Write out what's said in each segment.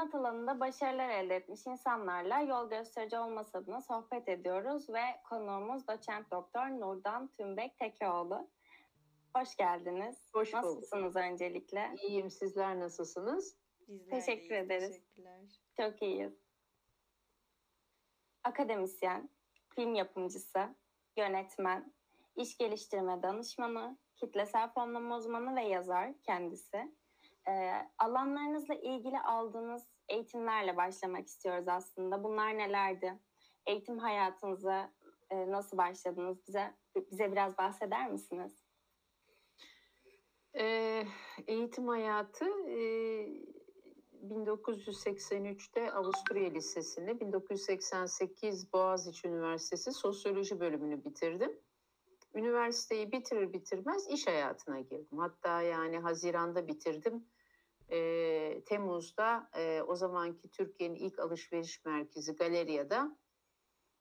sanat alanında başarılar elde etmiş insanlarla yol gösterici olması adına sohbet ediyoruz ve konuğumuz doçent doktor Nurdan Tümbek Tekeoğlu. Hoş geldiniz. Hoş bulduk. Nasılsınız öncelikle? İyiyim. Sizler nasılsınız? Bizler Teşekkür deyiz, ederiz. Teşekkürler. Çok iyiyiz. Akademisyen, film yapımcısı, yönetmen, iş geliştirme danışmanı, kitlesel fonlama uzmanı ve yazar kendisi. Ee, alanlarınızla ilgili aldığınız eğitimlerle başlamak istiyoruz aslında. Bunlar nelerdi? Eğitim hayatınıza e, nasıl başladınız? Bize bize biraz bahseder misiniz? Ee, eğitim hayatı e, 1983'te Avusturya Lisesi'ni, 1988 Boğaziçi Üniversitesi Sosyoloji bölümünü bitirdim. Üniversiteyi bitirir bitirmez iş hayatına girdim. Hatta yani Haziran'da bitirdim. Ee, Temmuz'da e, o zamanki Türkiye'nin ilk alışveriş merkezi Galeria'da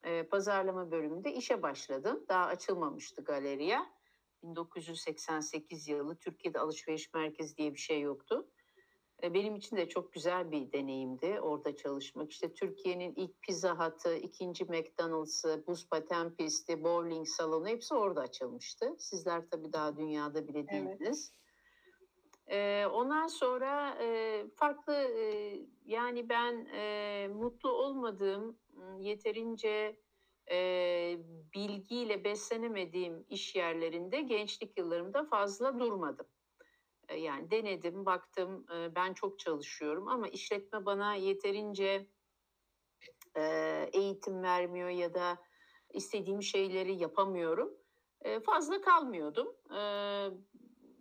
e, pazarlama bölümünde işe başladım. Daha açılmamıştı Galeriya. 1988 yılı Türkiye'de alışveriş merkezi diye bir şey yoktu. E, Benim için de çok güzel bir deneyimdi orada çalışmak. İşte Türkiye'nin ilk Pizza Hut'ı, ikinci McDonald's'ı, buz paten pisti, bowling salonu hepsi orada açılmıştı. Sizler tabii daha dünyada bile Evet. E, Ondan sonra e, farklı e, yani ben e, mutlu olmadığım yeterince e, bilgiyle beslenemediğim iş yerlerinde gençlik yıllarımda fazla durmadım. Yani denedim, baktım ben çok çalışıyorum ama işletme bana yeterince eğitim vermiyor ya da istediğim şeyleri yapamıyorum. Fazla kalmıyordum.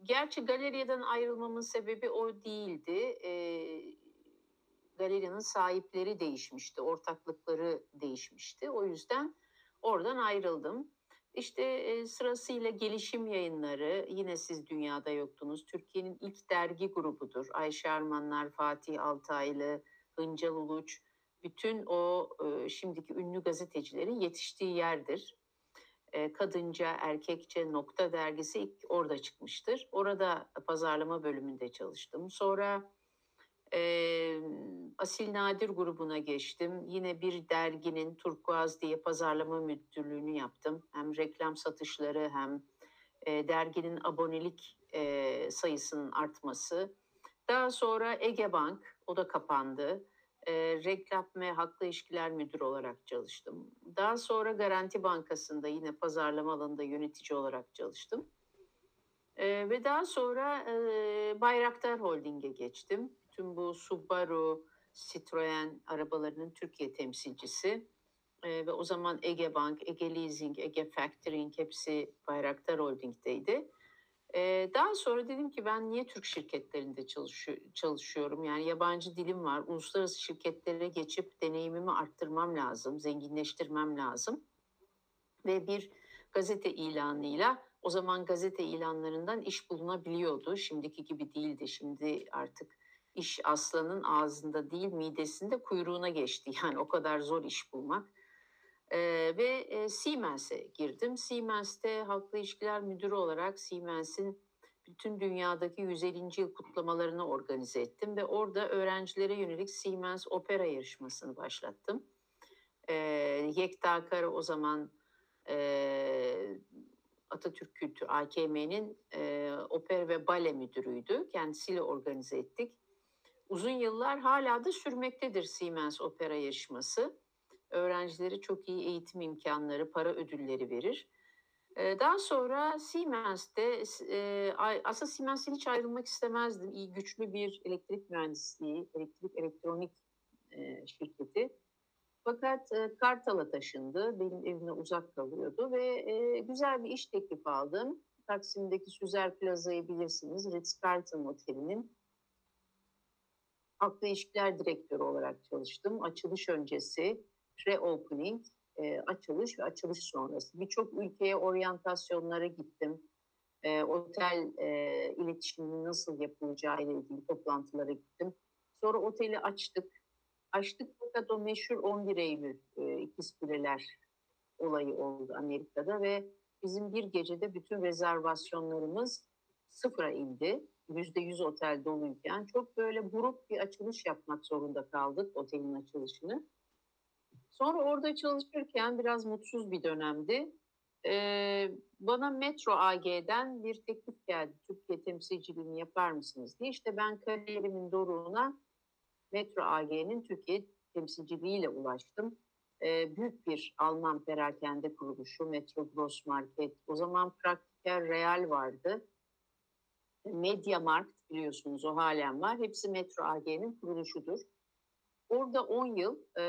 Gerçi galeriden ayrılmamın sebebi o değildi. E, galerinin sahipleri değişmişti, ortaklıkları değişmişti. O yüzden oradan ayrıldım. İşte e, sırasıyla gelişim yayınları, yine siz dünyada yoktunuz. Türkiye'nin ilk dergi grubudur. Ayşe Armanlar, Fatih Altaylı, Hıncal Uluç, bütün o e, şimdiki ünlü gazetecilerin yetiştiği yerdir. E, kadınca, erkekçe Nokta dergisi ilk orada çıkmıştır. Orada pazarlama bölümünde çalıştım. Sonra e, Asil Nadir grubuna geçtim. Yine bir derginin Turkuaz diye pazarlama müdürlüğünü yaptım. Hem reklam satışları hem e, derginin abonelik e, sayısının artması. Daha sonra Ege Bank, o da kapandı. E, reklam ve haklı ilişkiler müdürü olarak çalıştım. Daha sonra Garanti Bankası'nda yine pazarlama alanında yönetici olarak çalıştım. E, ve daha sonra e, Bayraktar Holding'e geçtim. Tüm bu Subaru, Citroen arabalarının Türkiye temsilcisi E, ve o zaman Ege Bank, Ege Leasing, Ege Factoring hepsi Bayraktar Holding'deydi. E, daha sonra dedim ki ben niye Türk şirketlerinde çalışıyor, çalışıyorum? Yani yabancı dilim var. Uluslararası şirketlere geçip deneyimimi arttırmam lazım, zenginleştirmem lazım. Ve bir gazete ilanıyla o zaman gazete ilanlarından iş bulunabiliyordu. Şimdiki gibi değildi. Şimdi artık iş aslanın ağzında değil midesinde kuyruğuna geçti. Yani o kadar zor iş bulmak. Ee, ve e, Siemens'e girdim. Siemens'te halkla ilişkiler müdürü olarak Siemens'in bütün dünyadaki 150. yıl kutlamalarını organize ettim ve orada öğrencilere yönelik Siemens opera yarışmasını başlattım. Ee, Yekta Kara o zaman e, Atatürk Kültür AKM'nin e, opera ve bale müdürüydü. Kendisiyle organize ettik. Uzun yıllar hala da sürmektedir Siemens Opera yarışması. Öğrencilere çok iyi eğitim imkanları, para ödülleri verir. Daha sonra Siemens'te, aslında Siemens'ten hiç ayrılmak istemezdim. İyi, güçlü bir elektrik mühendisliği, elektrik elektronik şirketi. Fakat Kartal'a taşındı, benim evime uzak kalıyordu ve güzel bir iş teklifi aldım. Taksim'deki Süzer Plaza'yı bilirsiniz, Ritz-Carlton Oteli'nin halkla ilişkiler direktörü olarak çalıştım. Açılış öncesi, pre-opening, e, açılış ve açılış sonrası. Birçok ülkeye oryantasyonlara gittim. E, otel e, iletişiminin nasıl yapılacağı ile ilgili toplantılara gittim. Sonra oteli açtık. Açtık fakat o meşhur 11 Eylül e, ikiz kuleler olayı oldu Amerika'da ve bizim bir gecede bütün rezervasyonlarımız sıfıra indi. yüzde yüz otel doluyken çok böyle buruk bir açılış yapmak zorunda kaldık otelin açılışını. Sonra orada çalışırken biraz mutsuz bir dönemdi. Ee, bana Metro AG'den bir teklif geldi. Türkiye temsilciliğini yapar mısınız diye. İşte ben kariyerimin doruğuna Metro AG'nin Türkiye temsilciliğiyle ulaştım. Ee, büyük bir Alman perakende kuruluşu Metro Gross Market. O zaman Praktiker Real vardı. Media Markt biliyorsunuz o halen var. Hepsi Metro AG'nin kuruluşudur. Orada 10 yıl e,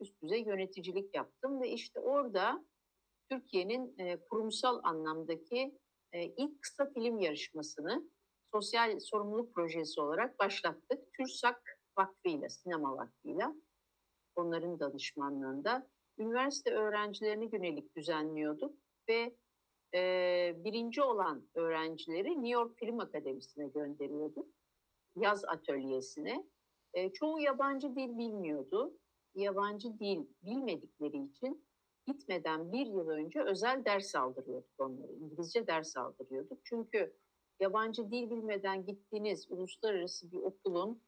üst düzey yöneticilik yaptım ve işte orada Türkiye'nin e, kurumsal anlamdaki e, ilk kısa film yarışmasını sosyal sorumluluk projesi olarak başlattık. TÜRSAK Vakfı'yla, Sinema Vakfı'yla onların danışmanlığında üniversite öğrencilerine yönelik düzenliyorduk ve e, birinci olan öğrencileri New York Film Akademisi'ne gönderiyorduk. Yaz atölyesine. E, çoğu yabancı dil bilmiyordu. Yabancı dil bilmedikleri için gitmeden bir yıl önce özel ders aldırıyorduk onları. İngilizce ders aldırıyorduk. Çünkü yabancı dil bilmeden gittiğiniz uluslararası bir okulun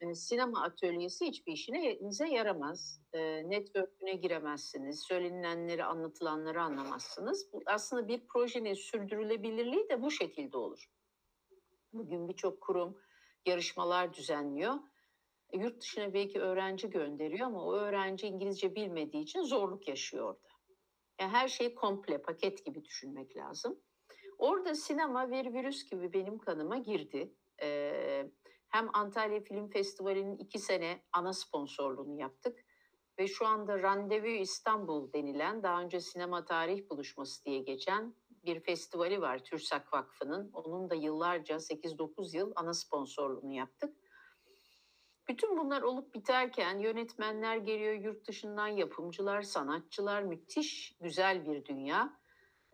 e, sinema atölyesi hiçbir işine yaramaz. E, network'üne giremezsiniz. Söylenilenleri, anlatılanları anlamazsınız. Bu, aslında bir projenin sürdürülebilirliği de bu şekilde olur. Bugün birçok kurum yarışmalar düzenliyor. E, yurt dışına belki öğrenci gönderiyor ama o öğrenci İngilizce bilmediği için zorluk yaşıyor orada. Yani her şeyi komple, paket gibi düşünmek lazım. Orada sinema bir virüs gibi benim kanıma girdi. Ee, hem Antalya Film Festivali'nin iki sene ana sponsorluğunu yaptık. Ve şu anda Randevu İstanbul denilen daha önce sinema tarih buluşması diye geçen bir festivali var TÜRSAK Vakfı'nın. Onun da yıllarca 8-9 yıl ana sponsorluğunu yaptık. Bütün bunlar olup biterken yönetmenler geliyor yurt dışından, yapımcılar, sanatçılar, müthiş güzel bir dünya.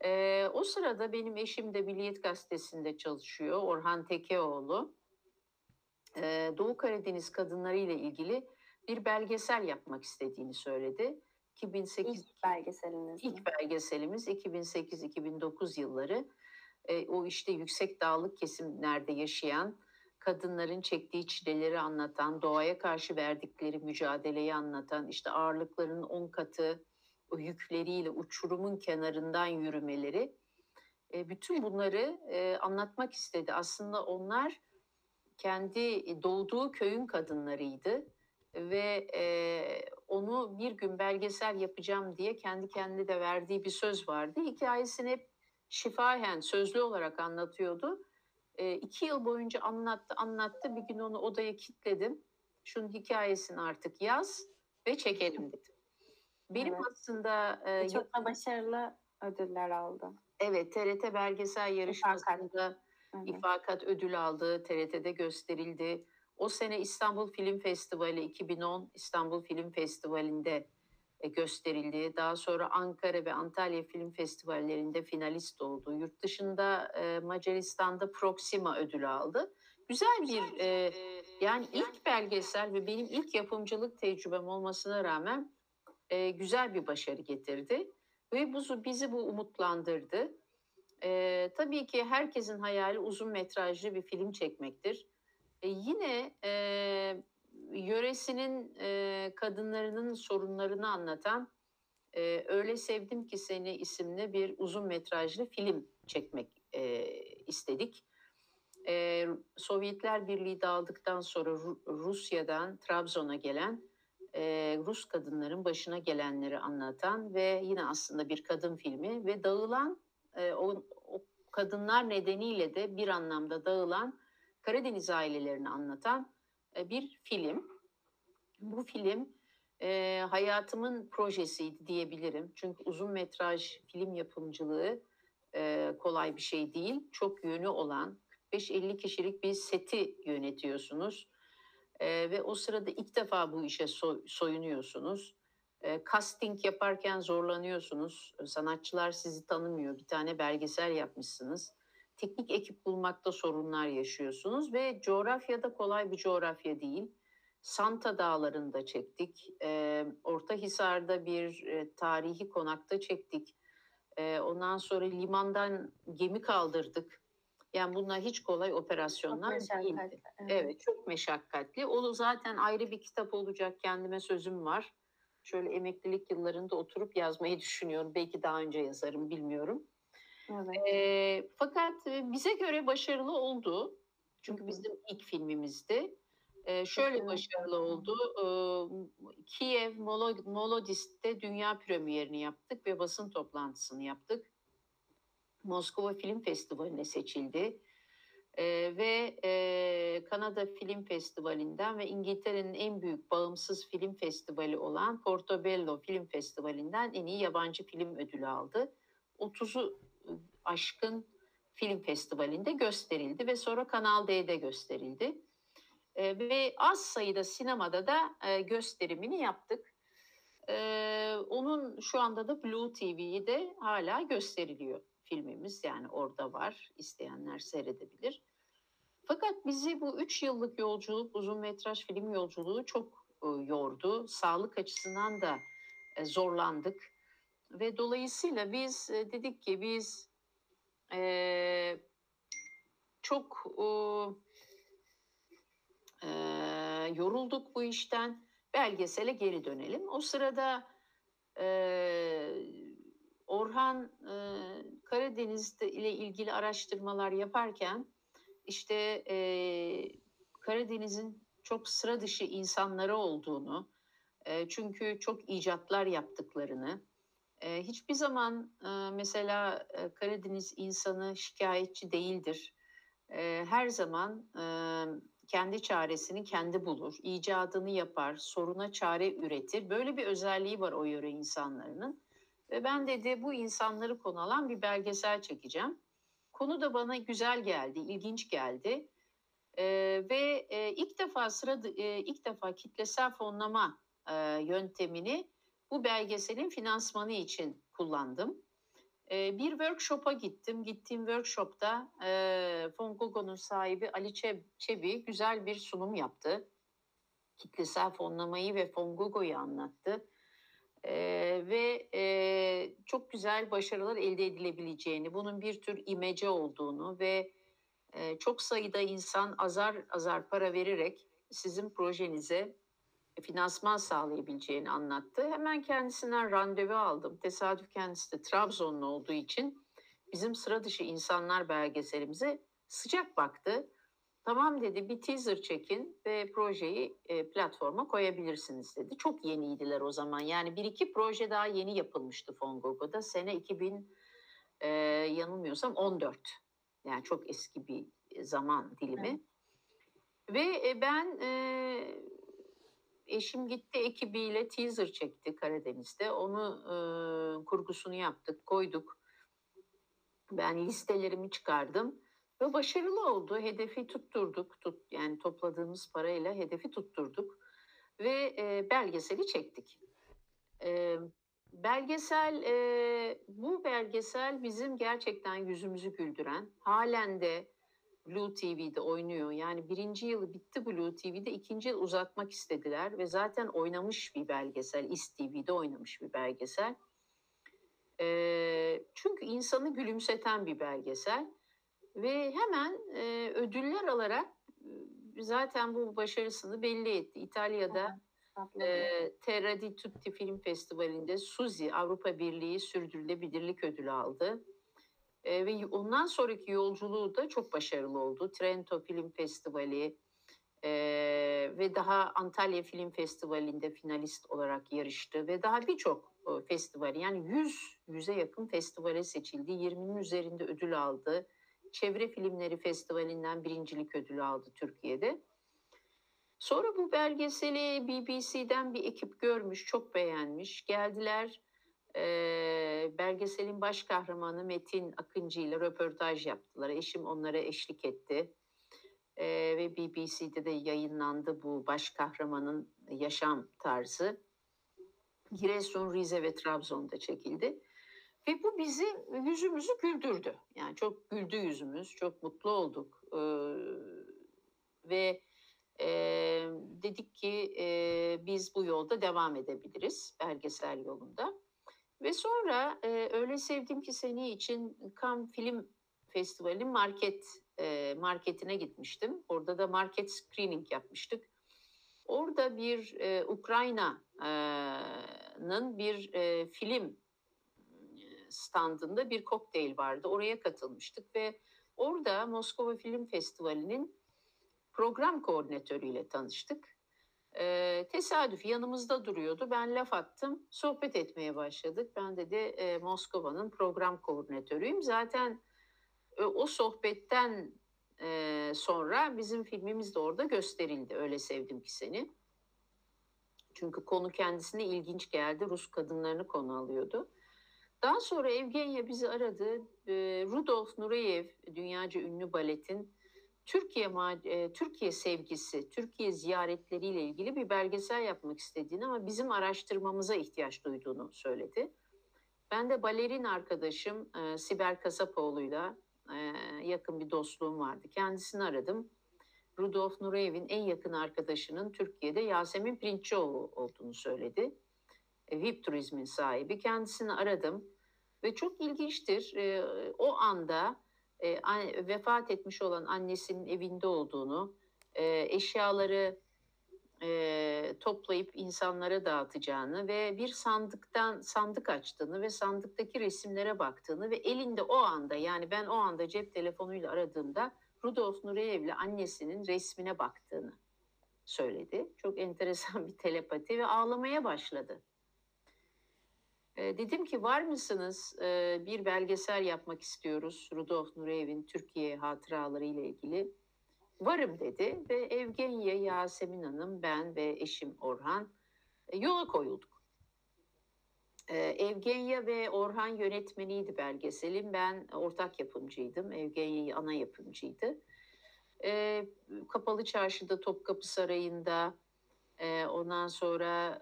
Ee, o sırada benim eşim de Milliyet Gazetesi'nde çalışıyor, Orhan Tekeoğlu. Ee, Doğu Karadeniz kadınları ile ilgili bir belgesel yapmak istediğini söyledi. 2008 ilk belgeselimiz. İlk belgeselimiz 2008-2009 yılları. Ee, o işte yüksek dağlık kesimlerde yaşayan kadınların çektiği çileleri anlatan, doğaya karşı verdikleri mücadeleyi anlatan, işte ağırlıklarının on katı o yükleriyle uçurumun kenarından yürümeleri, e, bütün bunları e, anlatmak istedi. Aslında onlar kendi doğduğu köyün kadınlarıydı ve e, onu bir gün belgesel yapacağım diye kendi kendine de verdiği bir söz vardı. Hikayesini hep şifahen sözlü olarak anlatıyordu e, iki yıl boyunca anlattı anlattı. Bir gün onu odaya kilitledim. Şunun hikayesini artık yaz ve çekelim dedim. Benim evet. aslında... E, Çok da başarılı ödüller aldı. Evet, TRT belgesel yarışmasında İfakat, İfakat ödül aldı. TRT'de gösterildi. O sene İstanbul Film Festivali 2010 İstanbul Film Festivali'nde e, gösterildi. Daha sonra Ankara ve Antalya Film Festivallerinde finalist oldu. Yurt dışında e, Macaristan'da Proxima ödülü aldı. Güzel bir e, yani ilk belgesel ve benim ilk yapımcılık tecrübem olmasına rağmen e, güzel bir başarı getirdi. Ve bu bizi bu umutlandırdı. E, tabii ki herkesin hayali uzun metrajlı bir film çekmektir. E, yine e, yöresinin e, kadınlarının sorunlarını anlatan e, Öyle Sevdim Ki Seni isimli bir uzun metrajlı film çekmek e, istedik. E, Sovyetler Birliği dağıldıktan sonra Rusya'dan Trabzon'a gelen e, Rus kadınların başına gelenleri anlatan ve yine aslında bir kadın filmi ve dağılan e, o, o kadınlar nedeniyle de bir anlamda dağılan Karadeniz ailelerini anlatan bir film. Bu film e, hayatımın projesiydi diyebilirim. Çünkü uzun metraj film yapımcılığı e, kolay bir şey değil. Çok yönü olan 45-50 kişilik bir seti yönetiyorsunuz. E, ve o sırada ilk defa bu işe so- soyunuyorsunuz. E, casting yaparken zorlanıyorsunuz. Sanatçılar sizi tanımıyor. Bir tane belgesel yapmışsınız teknik ekip bulmakta sorunlar yaşıyorsunuz ve coğrafyada kolay bir coğrafya değil. Santa Dağları'nda çektik. E, Ortahisar'da bir e, tarihi konakta çektik. E, ondan sonra limandan gemi kaldırdık. Yani bunlar hiç kolay operasyonlar değildi. Meşakkatli, Evet çok meşakkatli. O zaten ayrı bir kitap olacak kendime sözüm var. Şöyle emeklilik yıllarında oturup yazmayı düşünüyorum. Belki daha önce yazarım bilmiyorum. Evet. Ee, fakat e, bize göre başarılı oldu. Çünkü bizim ilk filmimizdi. Ee, şöyle başarılı oldu. Ee, Kiev Molo- Molodist'te dünya premierini yaptık ve basın toplantısını yaptık. Moskova Film Festivali'ne seçildi. Ee, ve e, Kanada Film Festivali'nden ve İngiltere'nin en büyük bağımsız film festivali olan Portobello Film Festivali'nden en iyi yabancı film ödülü aldı. 30'u aşkın film festivalinde gösterildi ve sonra Kanal D'de gösterildi. Ee, ve az sayıda sinemada da e, gösterimini yaptık. Ee, onun şu anda da Blue TV'de hala gösteriliyor filmimiz yani orada var isteyenler seyredebilir. Fakat bizi bu üç yıllık yolculuk uzun metraj film yolculuğu çok e, yordu. Sağlık açısından da e, zorlandık ve dolayısıyla biz e, dedik ki biz e, çok e, yorulduk bu işten belgesele geri dönelim. O sırada e, Orhan e, Karadeniz ile ilgili araştırmalar yaparken işte e, Karadeniz'in çok sıra dışı insanları olduğunu, e, çünkü çok icatlar yaptıklarını, e, hiçbir zaman e, mesela e, Karadeniz insanı şikayetçi değildir. E, her zaman e, kendi çaresini kendi bulur, icadını yapar, soruna çare üretir. Böyle bir özelliği var o yöre insanların. Ve ben dedi bu insanları konu alan bir belgesel çekeceğim. Konu da bana güzel geldi, ilginç geldi. Ee, ve e, ilk defa sıra e, ilk defa kitlesel fonlama e, yöntemini bu belgeselin finansmanı için kullandım. E, bir workshop'a gittim. Gittiğim workshop'ta e, Fongogo'nun sahibi Ali Çeb- Çebi güzel bir sunum yaptı. Kitlesel fonlamayı ve Fongogo'yu anlattı. E, ve e, çok güzel başarılar elde edilebileceğini, bunun bir tür imece olduğunu ve e, çok sayıda insan azar azar para vererek sizin projenize finansman sağlayabileceğini anlattı. Hemen kendisinden randevu aldım. Tesadüf kendisi de Trabzonlu olduğu için bizim sıra dışı insanlar belgeselimize sıcak baktı. Tamam dedi bir teaser çekin ve projeyi e, platforma koyabilirsiniz dedi. Çok yeniydiler o zaman. Yani bir iki proje daha yeni yapılmıştı Fongogo'da. Sene 2000 e, yanılmıyorsam 14. Yani çok eski bir zaman dilimi. Ve e, ben e, eşim gitti ekibiyle teaser çekti Karadeniz'de. Onu e, kurgusunu yaptık, koyduk. Ben listelerimi çıkardım ve başarılı oldu. Hedefi tutturduk. Tut, yani topladığımız parayla hedefi tutturduk ve e, belgeseli çektik. E, belgesel e, bu belgesel bizim gerçekten yüzümüzü güldüren, halen de Blue TV'de oynuyor. Yani birinci yılı bitti Blue TV'de, ikinci yıl uzatmak istediler ve zaten oynamış bir belgesel, İS TV'de oynamış bir belgesel. E, çünkü insanı gülümseten bir belgesel ve hemen e, ödüller alarak e, zaten bu başarısını belli etti. İtalya'da e, Terra di Tutti Film Festivali'nde Suzi Avrupa Birliği Sürdürülebilirlik Ödülü aldı. E, ve ondan sonraki yolculuğu da çok başarılı oldu. Trento Film Festivali e, ve daha Antalya Film Festivali'nde finalist olarak yarıştı ve daha birçok e, festival yani 100 yüze yakın festivale seçildi. 20'nin üzerinde ödül aldı. Çevre Filmleri Festivali'nden birincilik ödülü aldı Türkiye'de. Sonra bu belgeseli BBC'den bir ekip görmüş, çok beğenmiş. Geldiler, e, belgeselin baş kahramanı Metin Akıncı ile röportaj yaptılar. Eşim onlara eşlik etti. E, ve BBC'de de yayınlandı bu baş kahramanın yaşam tarzı. Giresun, Rize ve Trabzon'da çekildi. Ve bu bizi yüzümüzü güldürdü. Yani çok güldü yüzümüz, çok mutlu olduk. E, ve e, dedik ki e, biz bu yolda devam edebiliriz belgesel yolunda. Ve sonra e, öyle sevdim ki seni için Cannes Film Festivali'nin market e, marketine gitmiştim. Orada da market screening yapmıştık. Orada bir e, Ukrayna'nın bir e, film standında bir kokteyl vardı. Oraya katılmıştık ve orada Moskova Film Festivali'nin program koordinatörüyle tanıştık. E, tesadüf yanımızda duruyordu. Ben laf attım. Sohbet etmeye başladık. Ben dedi e, Moskova'nın program koordinatörüyüm. Zaten e, o sohbetten e, sonra bizim filmimiz de orada gösterildi. Öyle sevdim ki seni. Çünkü konu kendisine ilginç geldi. Rus kadınlarını konu alıyordu. Daha sonra Evgenya bizi aradı. E, Rudolf Nureyev, dünyaca ünlü baletin Türkiye e, Türkiye sevgisi, Türkiye ziyaretleriyle ilgili bir belgesel yapmak istediğini ama bizim araştırmamıza ihtiyaç duyduğunu söyledi. Ben de balerin arkadaşım e, Sibel Kasapoğlu'yla e, yakın bir dostluğum vardı. Kendisini aradım. Rudolf Nureyev'in en yakın arkadaşının Türkiye'de Yasemin Pirinççioğlu olduğunu söyledi. E, VIP turizmin sahibi. Kendisini aradım ve çok ilginçtir. E, o anda e, vefat etmiş olan annesinin evinde olduğunu, e, eşyaları e, toplayıp insanlara dağıtacağını ve bir sandıktan sandık açtığını ve sandıktaki resimlere baktığını ve elinde o anda yani ben o anda cep telefonuyla aradığımda Rudolf Nureyev'le annesinin resmine baktığını söyledi. Çok enteresan bir telepati ve ağlamaya başladı. Dedim ki var mısınız bir belgesel yapmak istiyoruz Rudolf Nureyev'in Türkiye hatıraları ile ilgili. Varım dedi ve Evgenya, Yasemin Hanım, ben ve eşim Orhan yola koyulduk. Evgenya ve Orhan yönetmeniydi belgeselin. Ben ortak yapımcıydım. Evgenya ana yapımcıydı. Kapalı Çarşı'da, Topkapı Sarayı'nda, ondan sonra...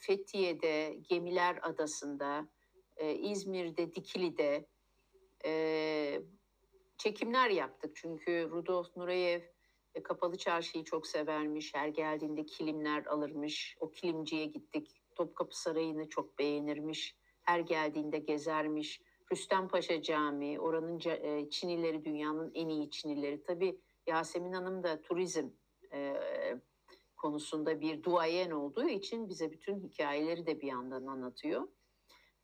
Fethiye'de, Gemiler Adası'nda, e, İzmir'de, Dikili'de e, çekimler yaptık. Çünkü Rudolf Nureyev e, Kapalı Çarşı'yı çok severmiş. Her geldiğinde kilimler alırmış. O kilimciye gittik. Topkapı Sarayı'nı çok beğenirmiş. Her geldiğinde gezermiş. Rüstem Paşa Camii, oranın e, Çinileri dünyanın en iyi Çinileri. Tabii Yasemin Hanım da turizm e, konusunda bir duayen olduğu için bize bütün hikayeleri de bir yandan anlatıyor.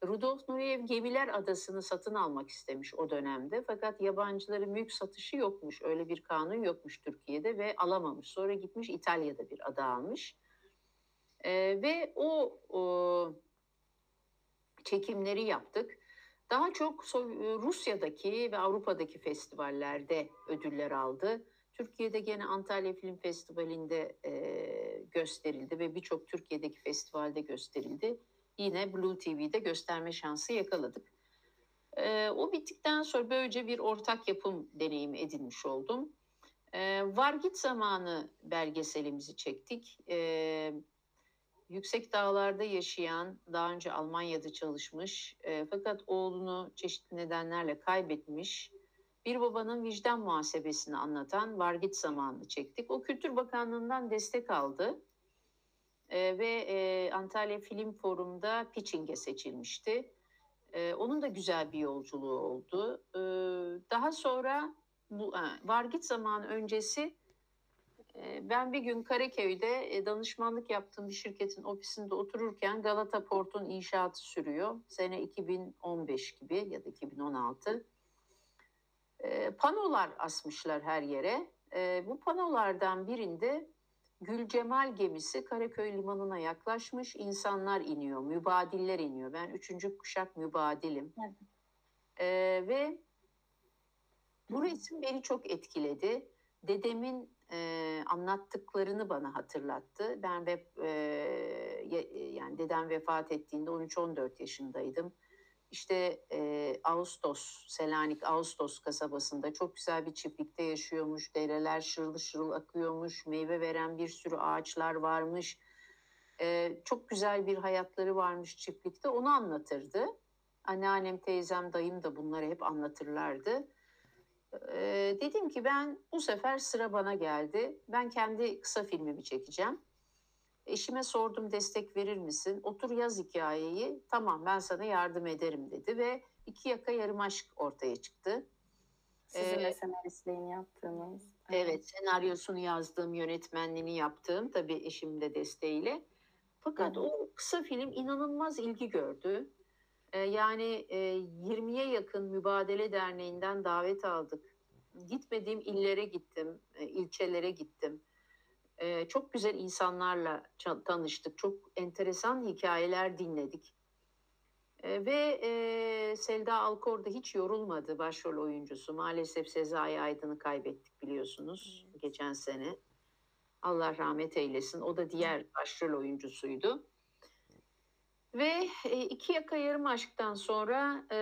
Rudolf Nureyev Gemiler Adası'nı satın almak istemiş o dönemde fakat yabancıların mülk satışı yokmuş. Öyle bir kanun yokmuş Türkiye'de ve alamamış. Sonra gitmiş İtalya'da bir ada almış. Ee, ve o, o çekimleri yaptık. Daha çok Rusya'daki ve Avrupa'daki festivallerde ödüller aldı. Türkiye'de gene Antalya Film Festivali'nde e, gösterildi ve birçok Türkiye'deki festivalde gösterildi. Yine Blue TV'de gösterme şansı yakaladık. E, o bittikten sonra böylece bir ortak yapım deneyimi edinmiş oldum. E, Var Git Zamanı belgeselimizi çektik. E, yüksek dağlarda yaşayan, daha önce Almanya'da çalışmış e, fakat oğlunu çeşitli nedenlerle kaybetmiş bir babanın vicdan muhasebesini anlatan Vargit zamanını çektik. O Kültür Bakanlığı'ndan destek aldı e, ve e, Antalya Film Forum'da pitching'e seçilmişti. E, onun da güzel bir yolculuğu oldu. E, daha sonra bu e, Vargit zamanı öncesi e, ben bir gün Karaköy'de e, danışmanlık yaptığım bir şirketin ofisinde otururken Galata Port'un inşaatı sürüyor. Sene 2015 gibi ya da 2016 panolar asmışlar her yere. bu panolardan birinde Gül Cemal gemisi Karaköy limanına yaklaşmış. İnsanlar iniyor, mübadiller iniyor. Ben üçüncü kuşak mübadilim. Evet. ve bu resim beni çok etkiledi. Dedemin e, anlattıklarını bana hatırlattı. Ben ve e, yani dedem vefat ettiğinde 13-14 yaşındaydım işte e, Ağustos, Selanik Ağustos kasabasında çok güzel bir çiftlikte yaşıyormuş. Dereler şırıl şırıl akıyormuş. Meyve veren bir sürü ağaçlar varmış. E, çok güzel bir hayatları varmış çiftlikte. Onu anlatırdı. Anneannem, teyzem, dayım da bunları hep anlatırlardı. E, dedim ki ben bu sefer sıra bana geldi. Ben kendi kısa filmimi çekeceğim. Eşime sordum destek verir misin? Otur yaz hikayeyi. Tamam ben sana yardım ederim dedi ve iki yaka yarım aşk ortaya çıktı. Sizin Ee, senaristliğini yaptığınız. Evet, senaryosunu yazdığım, yönetmenliğini yaptığım tabii eşimin de desteğiyle. Fakat hı. o kısa film inanılmaz ilgi gördü. Ee, yani e, 20'ye yakın Mübadele Derneği'nden davet aldık. Gitmediğim illere gittim, e, ilçelere gittim. E, çok güzel insanlarla tanıştık. Çok enteresan hikayeler dinledik. E, ve e, Selda Alkor da hiç yorulmadı başrol oyuncusu. Maalesef Sezai Aydın'ı kaybettik biliyorsunuz geçen sene. Allah rahmet eylesin. O da diğer başrol oyuncusuydu. Ve e, iki yaka yarım aşktan sonra e,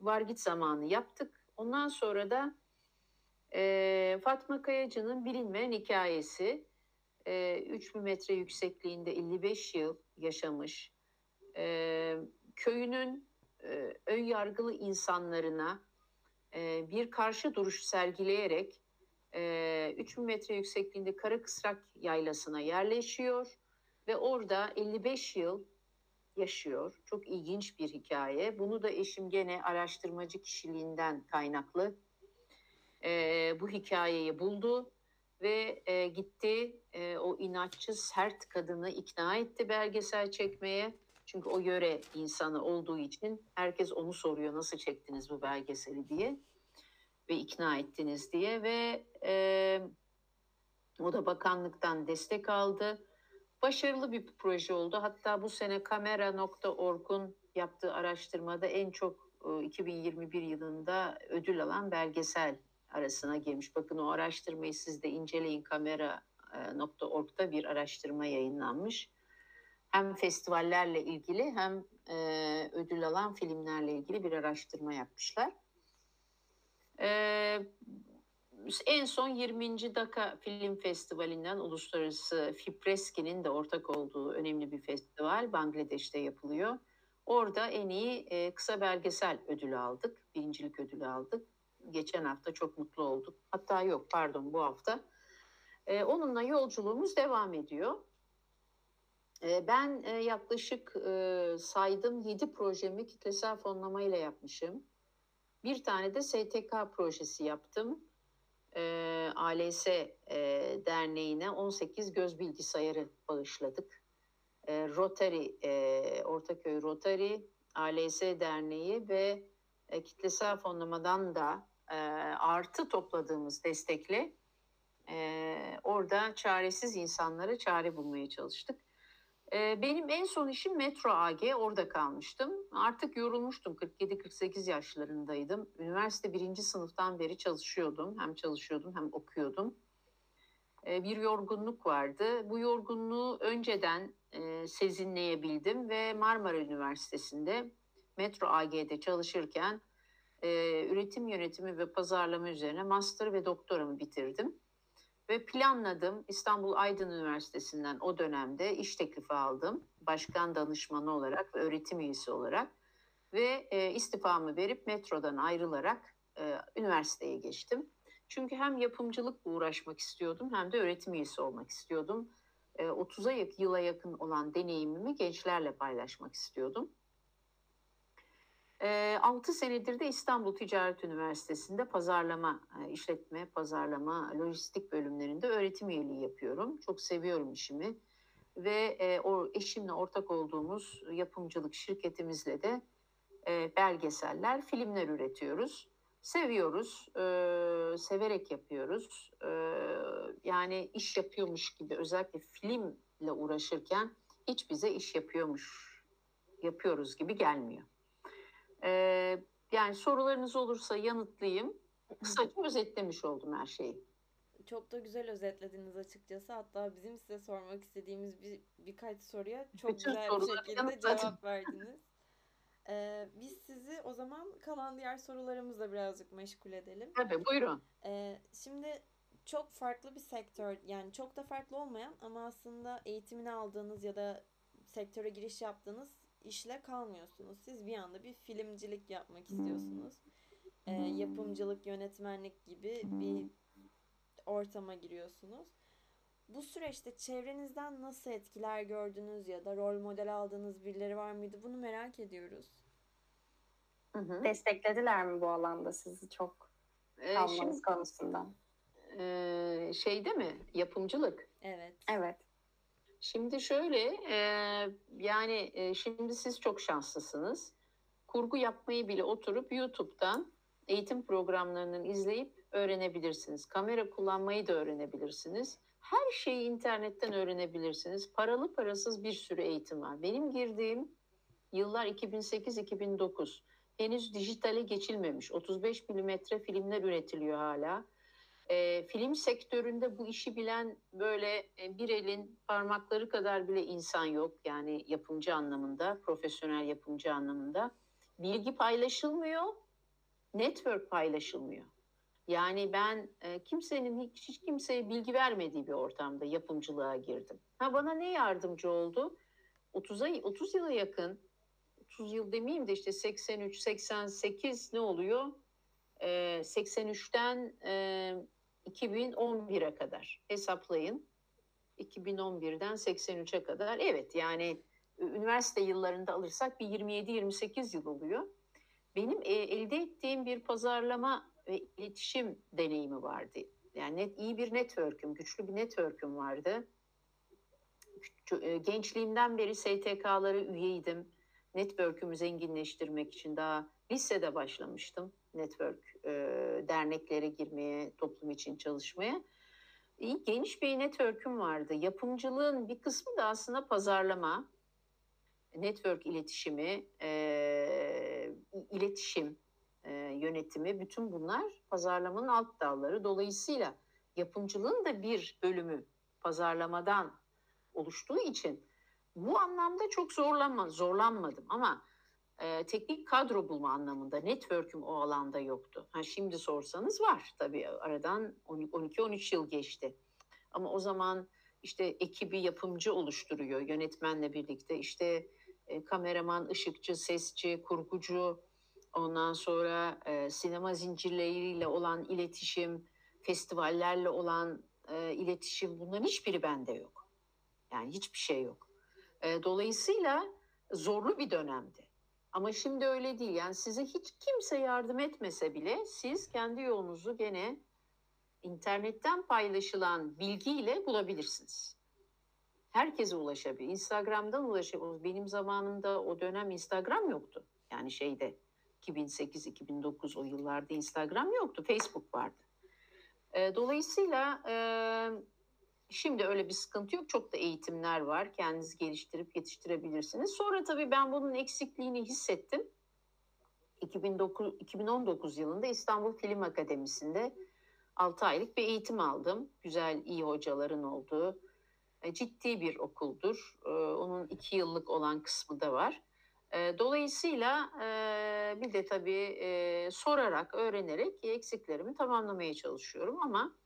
var git zamanı yaptık. Ondan sonra da e, Fatma Kayacı'nın bilinmeyen hikayesi. E, 3000 metre yüksekliğinde 55 yıl yaşamış. E, köyünün e, ön yargılı insanlarına e, bir karşı duruş sergileyerek e, 3000 metre yüksekliğinde Karakısrak yaylasına yerleşiyor ve orada 55 yıl yaşıyor. Çok ilginç bir hikaye. Bunu da eşim gene araştırmacı kişiliğinden kaynaklı e, bu hikayeyi buldu ve e, gitti e, o inatçı sert kadını ikna etti belgesel çekmeye. Çünkü o yöre insanı olduğu için herkes onu soruyor nasıl çektiniz bu belgeseli diye ve ikna ettiniz diye ve e, o da bakanlıktan destek aldı. Başarılı bir proje oldu. Hatta bu sene kamera.org'un yaptığı araştırmada en çok e, 2021 yılında ödül alan belgesel arasına girmiş. Bakın o araştırmayı siz de inceleyin kamera.org'da bir araştırma yayınlanmış. Hem festivallerle ilgili hem e, ödül alan filmlerle ilgili bir araştırma yapmışlar. Ee, en son 20. Daka Film Festivali'nden Uluslararası Fipreski'nin de ortak olduğu önemli bir festival Bangladeş'te yapılıyor. Orada en iyi e, kısa belgesel ödülü aldık. Birincilik ödülü aldık. Geçen hafta çok mutlu olduk. Hatta yok pardon bu hafta. E, onunla yolculuğumuz devam ediyor. E, ben e, yaklaşık e, saydım 7 projemi kitlesel fonlamayla yapmışım. Bir tane de STK projesi yaptım. E, ALS e, Derneği'ne 18 göz bilgisayarı bağışladık. E, Rotary, e, Ortaköy Rotary, ALS Derneği ve e, kitlesel fonlamadan da e, artı topladığımız destekle e, orada çaresiz insanlara çare bulmaya çalıştık. Ee, Benim en son işim Metro AG, orada kalmıştım. Artık yorulmuştum, 47-48 yaşlarındaydım. Üniversite birinci sınıftan beri çalışıyordum. Hem çalışıyordum hem okuyordum. Ee, Bir yorgunluk vardı. Bu yorgunluğu önceden e, sezinleyebildim ve Marmara Üniversitesi'nde Metro AG'de çalışırken e, üretim yönetimi ve pazarlama üzerine master ve doktoramı bitirdim ve planladım. İstanbul Aydın Üniversitesi'nden o dönemde iş teklifi aldım. Başkan danışmanı olarak ve öğretim üyesi olarak. Ve e, istifamı verip metrodan ayrılarak e, üniversiteye geçtim. Çünkü hem yapımcılıkla uğraşmak istiyordum hem de öğretim üyesi olmak istiyordum. E, 30'a yak- yıla yakın olan deneyimimi gençlerle paylaşmak istiyordum. 6 senedir de İstanbul Ticaret Üniversitesi'nde pazarlama, e, işletme, pazarlama, lojistik bölümlerinde öğretim üyeliği yapıyorum. Çok seviyorum işimi ve e, o eşimle ortak olduğumuz yapımcılık şirketimizle de e, belgeseller, filmler üretiyoruz. Seviyoruz, e, severek yapıyoruz. E, yani iş yapıyormuş gibi özellikle filmle uğraşırken hiç bize iş yapıyormuş, yapıyoruz gibi gelmiyor. Ee, yani sorularınız olursa yanıtlayayım. Kısaca özetlemiş oldum her şeyi. Çok da güzel özetlediniz açıkçası. Hatta bizim size sormak istediğimiz bir birkaç soruya çok Bütün güzel bir şekilde cevap verdiniz. Ee, biz sizi o zaman kalan diğer sorularımızla birazcık meşgul edelim. Tabii buyurun. Ee, şimdi çok farklı bir sektör yani çok da farklı olmayan ama aslında eğitimini aldığınız ya da sektöre giriş yaptığınız işle kalmıyorsunuz. Siz bir anda bir filmcilik yapmak istiyorsunuz. Ee, yapımcılık, yönetmenlik gibi bir ortama giriyorsunuz. Bu süreçte çevrenizden nasıl etkiler gördünüz ya da rol model aldığınız birileri var mıydı? Bunu merak ediyoruz. Hı hı. Desteklediler mi bu alanda sizi çok Ee, kalmanız şimdi konusunda? e, şeyde mi yapımcılık? Evet. Evet. Şimdi şöyle e, yani e, şimdi siz çok şanslısınız. Kurgu yapmayı bile oturup YouTube'dan eğitim programlarını izleyip öğrenebilirsiniz. Kamera kullanmayı da öğrenebilirsiniz. Her şeyi internetten öğrenebilirsiniz. Paralı parasız bir sürü eğitim var. Benim girdiğim yıllar 2008-2009. Henüz dijitale geçilmemiş. 35 milimetre filmler üretiliyor hala. E, film sektöründe bu işi bilen böyle e, bir elin parmakları kadar bile insan yok. Yani yapımcı anlamında, profesyonel yapımcı anlamında. Bilgi paylaşılmıyor, network paylaşılmıyor. Yani ben e, kimsenin hiç, hiç kimseye bilgi vermediği bir ortamda yapımcılığa girdim. Ha bana ne yardımcı oldu? 30'a 30 yıla yakın 30 yıl demeyeyim de işte 83 88 ne oluyor? E, 83'ten e, 2011'e kadar hesaplayın. 2011'den 83'e kadar. Evet yani üniversite yıllarında alırsak bir 27-28 yıl oluyor. Benim e, elde ettiğim bir pazarlama ve iletişim deneyimi vardı. Yani net, iyi bir network'üm, güçlü bir network'üm vardı. E, Gençliğimden beri STK'lara üyeydim. Network'ümü zenginleştirmek için daha lisede başlamıştım. Network e, derneklere girmeye, toplum için çalışmaya. İyi, geniş bir network'üm vardı. Yapımcılığın bir kısmı da aslında pazarlama, network iletişimi, e, iletişim e, yönetimi, bütün bunlar pazarlamanın alt dalları. Dolayısıyla yapımcılığın da bir bölümü pazarlamadan oluştuğu için bu anlamda çok zorlanma, zorlanmadım ama e, teknik kadro bulma anlamında network'üm o alanda yoktu. Ha, şimdi sorsanız var tabii aradan 12-13 yıl geçti. Ama o zaman işte ekibi yapımcı oluşturuyor yönetmenle birlikte. İşte e, kameraman, ışıkçı, sesçi, kurgucu, ondan sonra e, sinema zincirleriyle olan iletişim, festivallerle olan e, iletişim bunların hiçbiri bende yok. Yani hiçbir şey yok. E, dolayısıyla zorlu bir dönemdi. Ama şimdi öyle değil. Yani size hiç kimse yardım etmese bile siz kendi yolunuzu gene internetten paylaşılan bilgiyle bulabilirsiniz. Herkese ulaşabilir. Instagram'dan ulaşabilir. Benim zamanımda o dönem Instagram yoktu. Yani şeyde 2008-2009 o yıllarda Instagram yoktu. Facebook vardı. Dolayısıyla şimdi öyle bir sıkıntı yok. Çok da eğitimler var. Kendinizi geliştirip yetiştirebilirsiniz. Sonra tabii ben bunun eksikliğini hissettim. 2009, 2019 yılında İstanbul Film Akademisi'nde 6 aylık bir eğitim aldım. Güzel, iyi hocaların olduğu e, ciddi bir okuldur. E, Onun iki yıllık olan kısmı da var. E, Dolayısıyla bir de tabii sorarak, öğrenerek eksiklerimi tamamlamaya çalışıyorum ama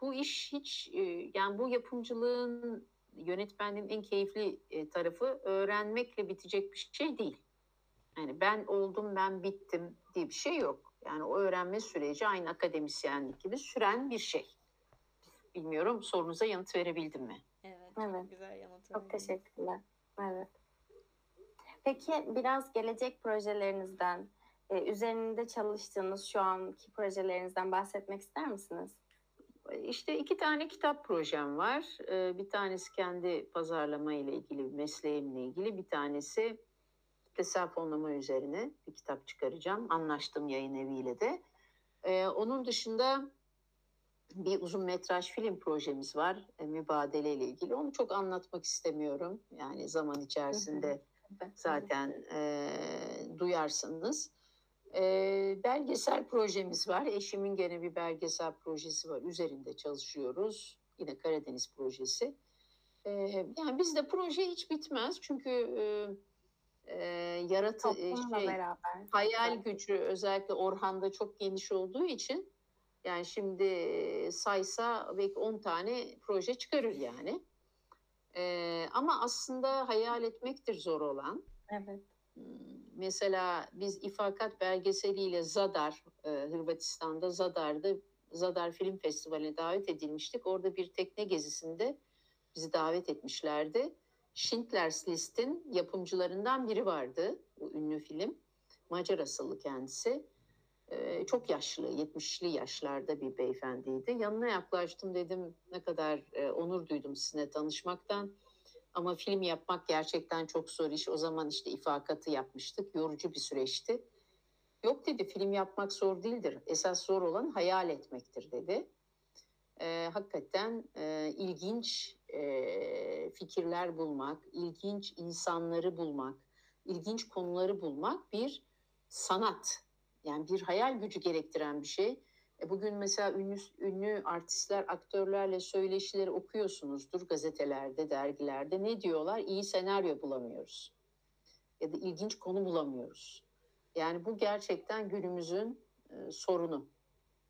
bu iş hiç e, yani bu yapımcılığın yönetmenliğin en keyifli e, tarafı öğrenmekle bitecek bir şey değil. Yani ben oldum, ben bittim diye bir şey yok. Yani o öğrenme süreci aynı akademisyenlik gibi süren bir şey. Bilmiyorum sorunuza yanıt verebildim mi? Evet. Evet. Çok güzel yanıt Çok teşekkürler. Evet. Peki biraz gelecek projelerinizden, e, üzerinde çalıştığınız şu anki projelerinizden bahsetmek ister misiniz? İşte iki tane kitap projem var. Bir tanesi kendi pazarlama ile ilgili, mesleğimle ilgili. Bir tanesi kitlesel fonlama üzerine bir kitap çıkaracağım. Anlaştığım yayın eviyle de. Onun dışında bir uzun metraj film projemiz var. Mübadele ile ilgili. Onu çok anlatmak istemiyorum. Yani zaman içerisinde zaten e, duyarsınız. E, belgesel projemiz var. Eşimin gene bir belgesel projesi var. Üzerinde çalışıyoruz. Yine Karadeniz projesi. E, yani bizde proje hiç bitmez. Çünkü e, e, yaratı e, şey, beraber. hayal gücü özellikle Orhan'da çok geniş olduğu için yani şimdi saysa belki 10 tane proje çıkarır yani. E, ama aslında hayal etmektir zor olan. Evet. Hmm, Mesela biz İfakat belgeseliyle Zadar, e, Hırvatistan'da Zadar'da Zadar Film Festivali'ne davet edilmiştik. Orada bir tekne gezisinde bizi davet etmişlerdi. Schindler's List'in yapımcılarından biri vardı bu ünlü film. Macar asıllı kendisi. Ee, çok yaşlı, 70'li yaşlarda bir beyefendiydi. Yanına yaklaştım dedim ne kadar e, onur duydum sizinle tanışmaktan. Ama film yapmak gerçekten çok zor iş. O zaman işte ifakatı yapmıştık. Yorucu bir süreçti. Yok dedi film yapmak zor değildir. Esas zor olan hayal etmektir dedi. Ee, hakikaten e, ilginç e, fikirler bulmak, ilginç insanları bulmak, ilginç konuları bulmak bir sanat. Yani bir hayal gücü gerektiren bir şey. E, bugün mesela ünlü, ünlü artistler, aktörlerle söyleşileri okuyorsunuzdur gazetelerde, dergilerde. Ne diyorlar? İyi senaryo bulamıyoruz. Ya da ilginç konu bulamıyoruz. Yani bu gerçekten günümüzün e, sorunu.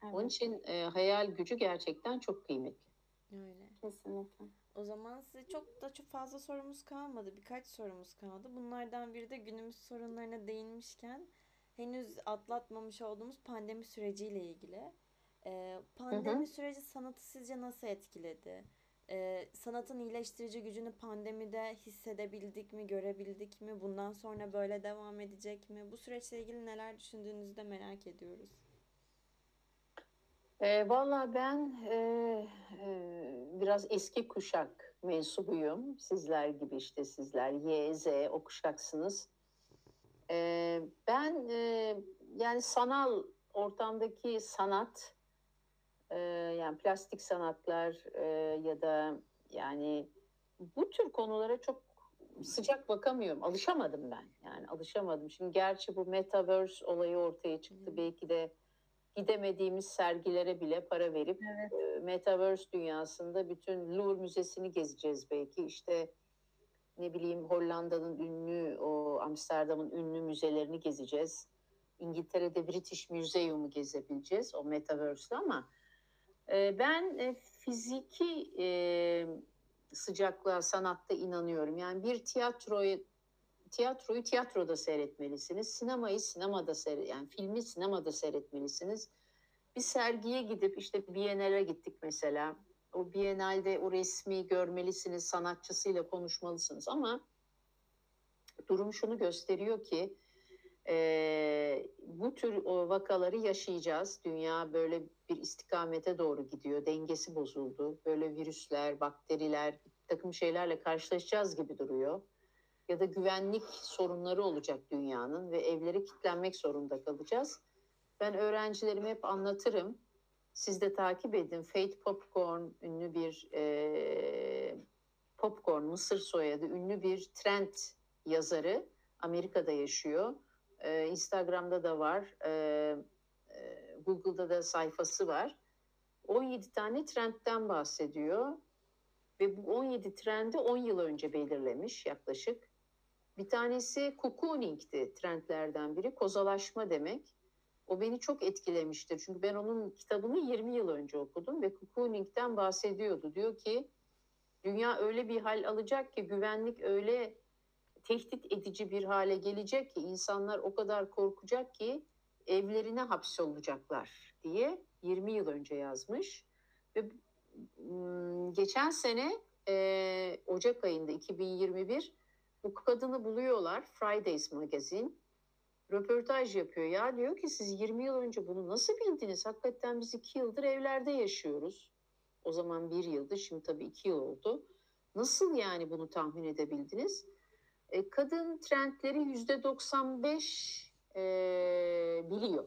Evet, Onun için e, hayal gücü gerçekten çok kıymetli. Öyle. kesinlikle. O zaman size çok da çok fazla sorumuz kalmadı. Birkaç sorumuz kaldı. Bunlardan biri de günümüz sorunlarına değinmişken henüz atlatmamış olduğumuz pandemi süreciyle ilgili. Ee, pandemi süreci sanatı sizce nasıl etkiledi? Ee, sanatın iyileştirici gücünü pandemide hissedebildik mi, görebildik mi? Bundan sonra böyle devam edecek mi? Bu süreçle ilgili neler düşündüğünüzü de merak ediyoruz. E, Valla ben e, e, biraz eski kuşak mensubuyum. Sizler gibi işte sizler Y, Z o kuşaksınız. E, ben e, yani sanal ortamdaki sanat e, yani plastik sanatlar e, ya da yani bu tür konulara çok sıcak bakamıyorum. Alışamadım ben. Yani alışamadım. Şimdi gerçi bu metaverse olayı ortaya çıktı. Hı. Belki de gidemediğimiz sergilere bile para verip e, metaverse dünyasında bütün Louvre Müzesi'ni gezeceğiz belki. İşte ne bileyim Hollanda'nın ünlü, o Amsterdam'ın ünlü müzelerini gezeceğiz. İngiltere'de British Museum'u gezebileceğiz o metaverse'de ama e, ben e, fiziki e, sıcaklığa sanatta inanıyorum. Yani bir tiyatroyu tiyatroyu tiyatroda seyretmelisiniz. Sinemayı sinemada seyret yani filmi sinemada seyretmelisiniz. Bir sergiye gidip işte Biennale gittik mesela. O Biennale'de o resmi görmelisiniz, sanatçısıyla konuşmalısınız ama durum şunu gösteriyor ki e, bu tür o vakaları yaşayacağız. Dünya böyle bir istikamete doğru gidiyor. Dengesi bozuldu. Böyle virüsler, bakteriler, bir takım şeylerle karşılaşacağız gibi duruyor ya da güvenlik sorunları olacak dünyanın ve evlere kilitlenmek zorunda kalacağız. Ben öğrencilerime hep anlatırım. Siz de takip edin. Fate Popcorn ünlü bir e, Popcorn Mısır soyadı ünlü bir trend yazarı. Amerika'da yaşıyor. E, Instagram'da da var. E, e, Google'da da sayfası var. 17 tane trendten bahsediyor. Ve bu 17 trendi 10 yıl önce belirlemiş yaklaşık. Bir tanesi cocooning'ti trendlerden biri. Kozalaşma demek. O beni çok etkilemiştir. Çünkü ben onun kitabını 20 yıl önce okudum ve cocooning'den bahsediyordu. Diyor ki dünya öyle bir hal alacak ki güvenlik öyle tehdit edici bir hale gelecek ki insanlar o kadar korkacak ki evlerine hapsolacaklar diye 20 yıl önce yazmış. Ve geçen sene e, Ocak ayında 2021 bu kadını buluyorlar Fridays Magazine. Röportaj yapıyor. Ya diyor ki siz 20 yıl önce bunu nasıl bildiniz? Hakikaten biz 2 yıldır evlerde yaşıyoruz. O zaman bir yıldı şimdi tabii 2 yıl oldu. Nasıl yani bunu tahmin edebildiniz? E, kadın trendleri %95 e, biliyor.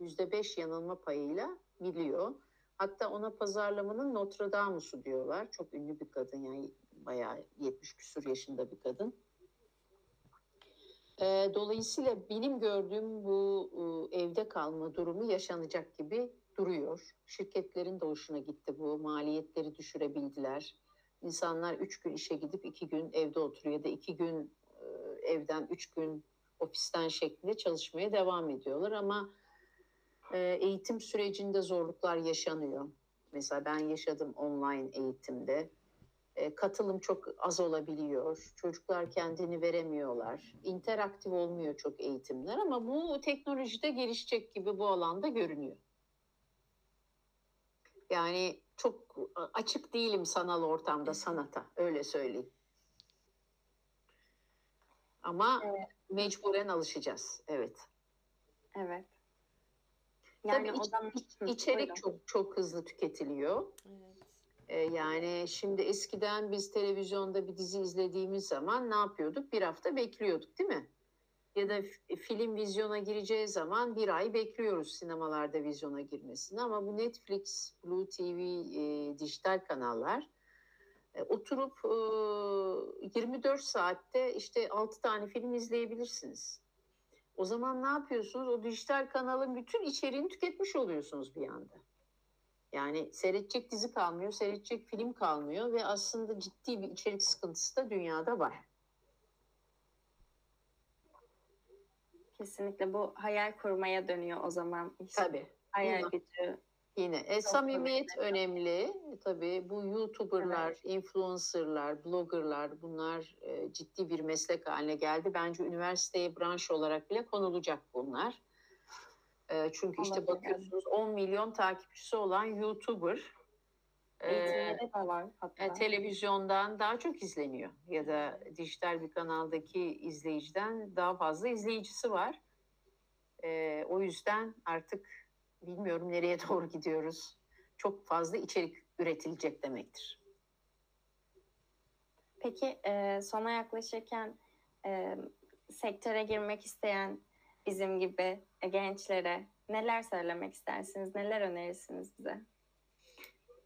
%5 yanılma payıyla biliyor. Hatta ona pazarlamanın Notre Dame'su diyorlar. Çok ünlü bir kadın yani bayağı 70 küsur yaşında bir kadın. E, dolayısıyla benim gördüğüm bu e, evde kalma durumu yaşanacak gibi duruyor. Şirketlerin de hoşuna gitti bu. Maliyetleri düşürebildiler. İnsanlar üç gün işe gidip iki gün evde oturuyor ya da iki gün e, evden üç gün ofisten şeklinde çalışmaya devam ediyorlar ama e, eğitim sürecinde zorluklar yaşanıyor. Mesela ben yaşadım online eğitimde. E, katılım çok az olabiliyor. Çocuklar kendini veremiyorlar. İnteraktif olmuyor çok eğitimler ama bu teknolojide gelişecek gibi bu alanda görünüyor. Yani çok açık değilim sanal ortamda sanata öyle söyleyeyim. Ama mecburen alışacağız. Evet. Evet. Tabii Yani o iç- zaman içerik buyurun. çok çok hızlı tüketiliyor. Evet. Ee, yani şimdi eskiden biz televizyonda bir dizi izlediğimiz zaman ne yapıyorduk? Bir hafta bekliyorduk değil mi? Ya da f- film vizyona gireceği zaman bir ay bekliyoruz sinemalarda vizyona girmesini. Ama bu Netflix, Blue TV, e, dijital kanallar e, oturup e, 24 saatte işte 6 tane film izleyebilirsiniz. O zaman ne yapıyorsunuz? O dijital kanalın bütün içeriğini tüketmiş oluyorsunuz bir anda. Yani seyredecek dizi kalmıyor, seyredecek film kalmıyor ve aslında ciddi bir içerik sıkıntısı da dünyada var. Kesinlikle bu hayal kurmaya dönüyor o zaman. iş. Tabii. Hayal gücü. Yine e, samimiyet önemli. Tabii bu YouTuber'lar, Evet. influencer'lar, blogger'lar bunlar e, ciddi bir meslek haline geldi. Bence üniversiteye branş olarak bile konulacak bunlar. E, çünkü işte bakıyorsunuz 10 milyon takipçisi olan YouTuber e, var hatta. e, televizyondan daha çok izleniyor ya da dijital bir kanaldaki izleyiciden daha fazla izleyicisi var. E, o yüzden artık bilmiyorum nereye doğru gidiyoruz. Çok fazla içerik üretilecek demektir. Peki e, sona yaklaşırken e, sektöre girmek isteyen bizim gibi e, gençlere neler söylemek istersiniz? Neler önerirsiniz bize?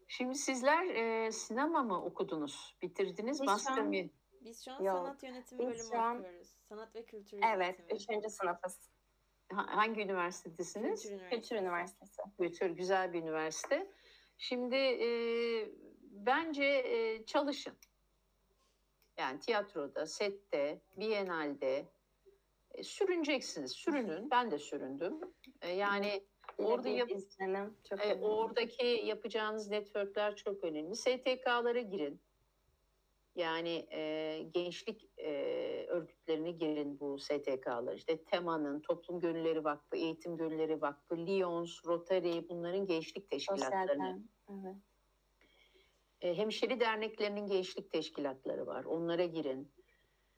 Şimdi sizler e, sinema mı okudunuz? Bitirdiniz? Biz şu Master an- mi? Biz şu an Yok. sanat yönetimi Biz bölümü an- okuyoruz. Sanat ve kültür Evet, yönetimi. üçüncü sınıfız. Ha- Hangi üniversitedesiniz? Kültür Üniversitesi. Kültür Üniversitesi. Kültür güzel bir üniversite. Şimdi e, bence e, çalışın. Yani tiyatroda, sette, bienalde e, sürüneceksiniz. Sürünün. Ben de süründüm. E, yani orada yap, izlenim çok e, oradaki yapacağınız networkler çok önemli. STK'lara girin. Yani e, gençlik e, örgütlerine girin bu STK'lar. İşte TEMA'nın, Toplum Gönülleri Vakfı, Eğitim Gönülleri Vakfı, Lyons, Rotary bunların gençlik teşkilatlarını. Evet. E, hemşeri derneklerinin gençlik teşkilatları var. Onlara girin.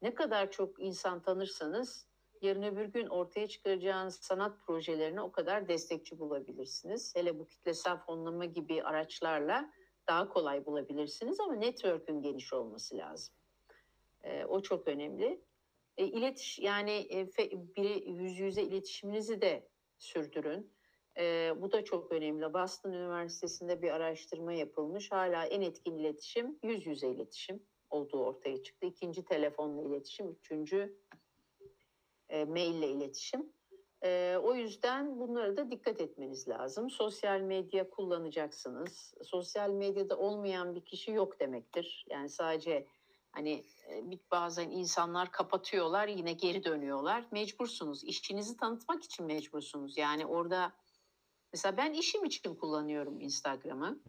Ne kadar çok insan tanırsanız yarın öbür gün ortaya çıkaracağınız sanat projelerine o kadar destekçi bulabilirsiniz. Hele bu kitlesel fonlama gibi araçlarla daha kolay bulabilirsiniz ama network'ün geniş olması lazım. E, o çok önemli. E, iletiş yani e, fe- biri yüz yüze iletişiminizi de sürdürün. E, bu da çok önemli. Boston Üniversitesi'nde bir araştırma yapılmış. Hala en etkin iletişim yüz yüze iletişim olduğu ortaya çıktı. İkinci telefonla iletişim, üçüncü e, maille iletişim. E, o yüzden bunlara da dikkat etmeniz lazım. Sosyal medya kullanacaksınız. Sosyal medyada olmayan bir kişi yok demektir. Yani sadece hani e, bazen insanlar kapatıyorlar yine geri dönüyorlar. Mecbursunuz. İşçinizi tanıtmak için mecbursunuz. Yani orada mesela ben işim için kullanıyorum Instagram'ı.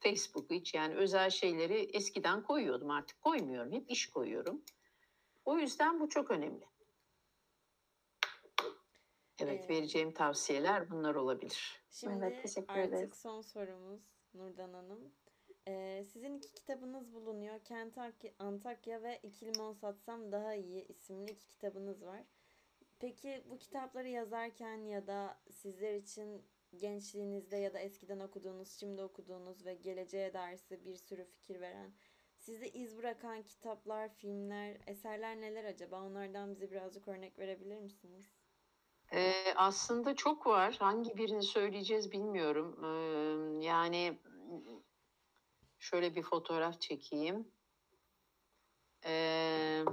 Facebook'u hiç yani özel şeyleri eskiden koyuyordum artık koymuyorum. Hep iş koyuyorum. O yüzden bu çok önemli. Evet Ee, vereceğim tavsiyeler bunlar olabilir. Şimdi Evet, teşekkür artık ederiz. son sorumuz Nurdan Hanım. Ee, sizin iki kitabınız bulunuyor. Kent Antakya- ve İki Limon Satsam Daha İyi isimli iki kitabınız var. Peki bu kitapları yazarken ya da sizler için gençliğinizde ya da eskiden okuduğunuz, şimdi okuduğunuz ve geleceğe dair size bir sürü fikir veren, sizde iz bırakan kitaplar, filmler, eserler neler acaba? Onlardan bize birazcık örnek verebilir misiniz? Ee, aslında çok var. Hangi birini söyleyeceğiz bilmiyorum. Ee, yani şöyle bir fotoğraf çekeyim. Ee,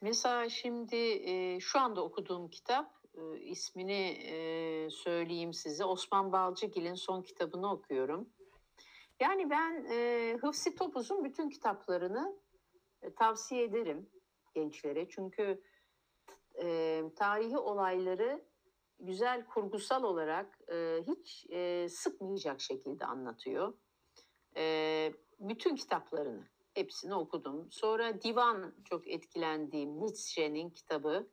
mesela şimdi e, şu anda okuduğum kitap e, ismini e, söyleyeyim size. Osman Balcıgil'in son kitabını okuyorum. Yani ben e, Hıfsi Topuz'un bütün kitaplarını e, tavsiye ederim gençlere. Çünkü e, tarihi olayları güzel kurgusal olarak e, hiç e, sıkmayacak şekilde anlatıyor. E, bütün kitaplarını hepsini okudum. Sonra divan çok etkilendiğim Nietzsche'nin kitabı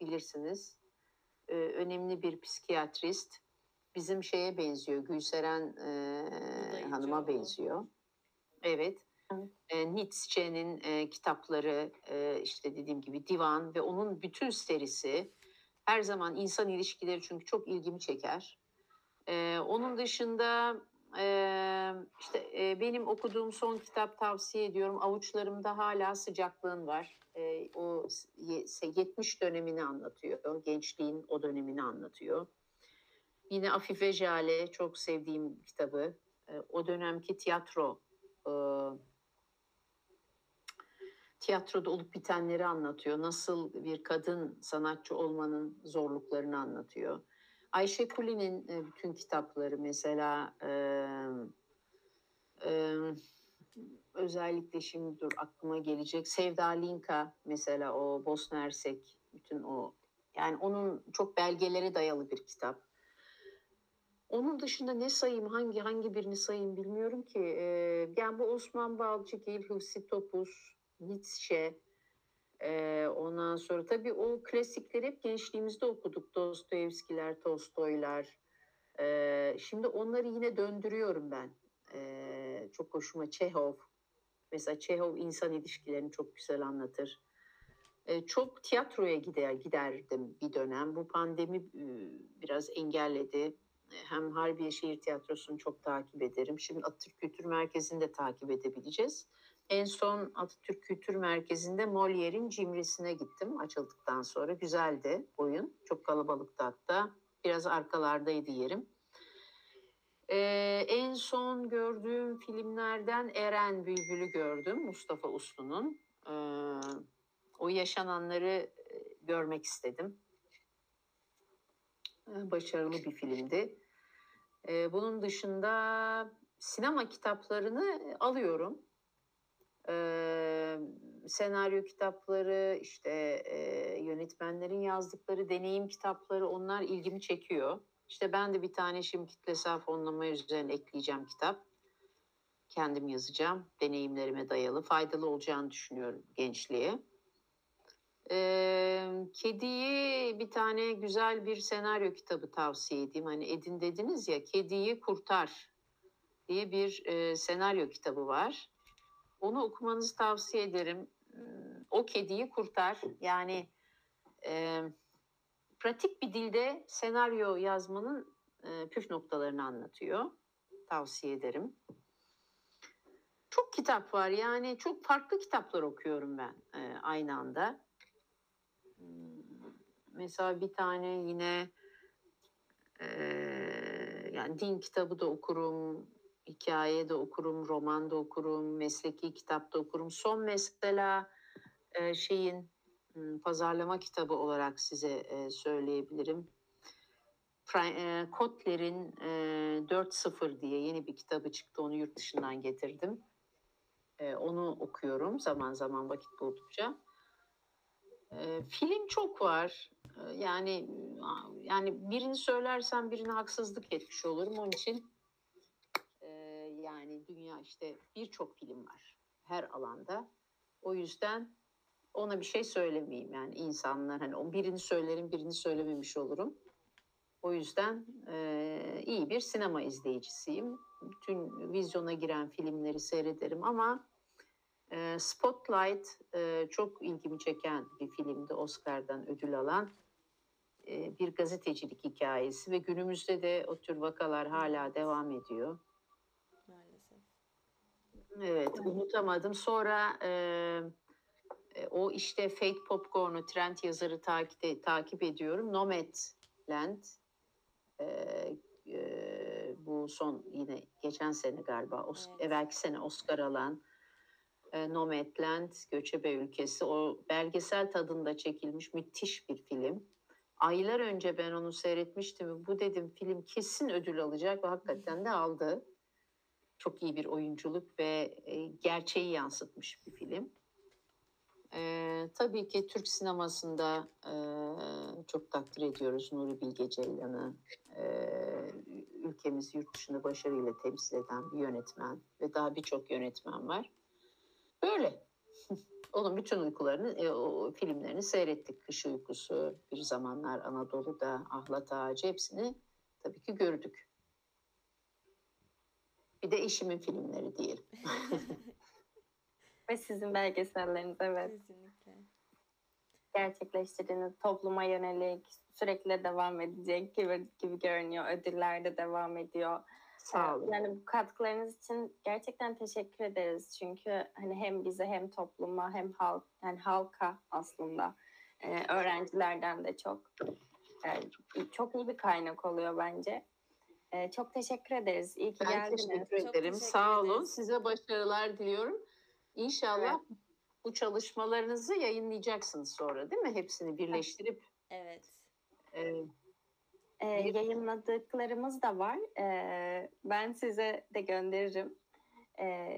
bilirsiniz. E, önemli bir psikiyatrist. Bizim şeye benziyor, Gülseren e. Hanım'a benziyor. Evet. E, Nietzsche'nin e, kitapları, e, işte dediğim gibi Divan ve onun bütün serisi her zaman insan ilişkileri çünkü çok ilgimi çeker. E, onun dışında e, işte e, benim okuduğum son kitap tavsiye ediyorum. Avuçlarımda hala sıcaklığın var. E, o ye- 70 dönemini anlatıyor. Gençliğin o dönemini anlatıyor. Yine Afife Jale çok sevdiğim kitabı. E, o dönemki tiyatro e, tiyatroda olup bitenleri anlatıyor. Nasıl bir kadın sanatçı olmanın zorluklarını anlatıyor. Ayşe Kuli'nin e, bütün kitapları mesela e, e, özellikle şimdi dur aklıma gelecek Sevda Linka mesela o Bosna Hersek bütün o yani onun çok belgelere dayalı bir kitap. Onun dışında ne sayayım hangi hangi birini sayayım bilmiyorum ki. Ee, yani bu Osman Balcıgil, Hıfsi Topuz, Nietzsche. Ee, ondan sonra tabii o klasikleri hep gençliğimizde okuduk. Dostoyevskiler, Tolstoylar. Ee, şimdi onları yine döndürüyorum ben. Ee, çok hoşuma Çehov. Mesela Çehov insan ilişkilerini çok güzel anlatır. Ee, çok tiyatroya gider giderdim bir dönem. Bu pandemi e, biraz engelledi hem Harbiye Şehir Tiyatrosu'nu çok takip ederim. Şimdi Atatürk Kültür Merkezi'ni de takip edebileceğiz. En son Atatürk Kültür Merkezi'nde Molière'in Cimrisi'ne gittim açıldıktan sonra. Güzeldi oyun. Çok kalabalıktı hatta. Biraz arkalardaydı yerim. Ee, en son gördüğüm filmlerden Eren Bülbül'ü gördüm. Mustafa Uslu'nun. Ee, o yaşananları e, görmek istedim. Ee, Başarılı bir filmdi. Ee, bunun dışında sinema kitaplarını alıyorum. Ee, senaryo kitapları, işte e, yönetmenlerin yazdıkları deneyim kitapları onlar ilgimi çekiyor. İşte ben de bir tane şimdi kitlesel fonlama üzerine ekleyeceğim kitap. Kendim yazacağım. Deneyimlerime dayalı. Faydalı olacağını düşünüyorum gençliğe. Ee, Kediyi bir tane güzel bir senaryo kitabı tavsiye edeyim. Hani Edin dediniz ya Kediyi Kurtar diye bir e, senaryo kitabı var. Onu okumanızı tavsiye ederim. O kediyi kurtar. Yani e, pratik bir dilde senaryo yazmanın e, püf noktalarını anlatıyor. Tavsiye ederim. Çok kitap var yani çok farklı kitaplar okuyorum ben e, aynı anda. Hmm, Mesela bir tane yine e, yani din kitabı da okurum, hikaye de okurum, roman da okurum, mesleki kitap da okurum. Son mesela e, şeyin hmm, pazarlama kitabı olarak size e, söyleyebilirim. E, Kotler'in e, 4.0 diye yeni bir kitabı çıktı. Onu yurt dışından getirdim. E, onu okuyorum zaman zaman vakit buldukça. E, film çok var. Yani yani birini söylersem birine haksızlık etmiş olurum. Onun için dünya işte birçok film var her alanda. O yüzden ona bir şey söylemeyeyim yani insanlar hani o birini söylerim birini söylememiş olurum. O yüzden e, iyi bir sinema izleyicisiyim. Bütün vizyona giren filmleri seyrederim ama e, Spotlight e, çok ilgimi çeken bir filmdi Oscar'dan ödül alan e, bir gazetecilik hikayesi ve günümüzde de o tür vakalar hala devam ediyor. Evet, unutamadım. Sonra e, e, o işte Fate Popcorn'u trend yazarı takip, takip ediyorum. Nomadland e, e, bu son yine geçen sene galiba, Evet. evvelki sene Oscar alan e, Nomadland, Göçebe Ülkesi. O belgesel tadında çekilmiş müthiş bir film. Aylar önce ben onu seyretmiştim. Bu dedim film kesin ödül alacak ve hakikaten de aldı. Çok iyi bir oyunculuk ve e, gerçeği yansıtmış bir film. E, tabii ki Türk sinemasında e, çok takdir ediyoruz Nuri Bilge Ceylan'ı. E, ülkemizi yurt dışında başarıyla temsil eden bir yönetmen ve daha birçok yönetmen var. Böyle. Onun bütün uykularını, e, o filmlerini seyrettik. Kış Uykusu, Bir Zamanlar Anadolu'da, Ahlat Ağacı hepsini tabii ki gördük. Bir de eşimin filmleri diyelim. Ve sizin belgeselleriniz evet Kesinlikle. gerçekleştirdiğiniz topluma yönelik sürekli devam edecek gibi, gibi görünüyor. Ödüller de devam ediyor. Sağ olun. Yani bu katkılarınız için gerçekten teşekkür ederiz. Çünkü hani hem bize hem topluma hem halk yani halka aslında e, öğrencilerden de çok e, çok iyi bir kaynak oluyor bence. E, çok teşekkür ederiz. İyi ki Ben geldiniz. teşekkür Çok ederim. teşekkür Sağ olun. ederiz. Size başarılar diliyorum. İnşallah bu çalışmalarınızı yayınlayacaksınız sonra değil mi? Hepsini birleştirip Evet. e, E, Bir- yayınladıklarımız da var. E, ben size de gönderirim. E,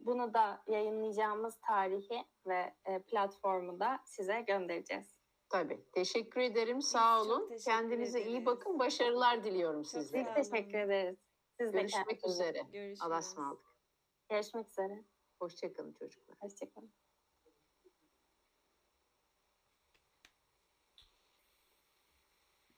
bunu da yayınlayacağımız tarihi ve e, platformu da size göndereceğiz. Tabii. Teşekkür ederim. Sağ çok olun. Kendinize iyi ederiz. bakın. Başarılar diliyorum Çok sizlere. Biz teşekkür ederiz. Siz de Görüşmek kendinize- üzere. Görüşürüz. Allah'a ısmarladık. Görüşmek üzere. Hoşçakalın çocuklar. Hoşçakalın.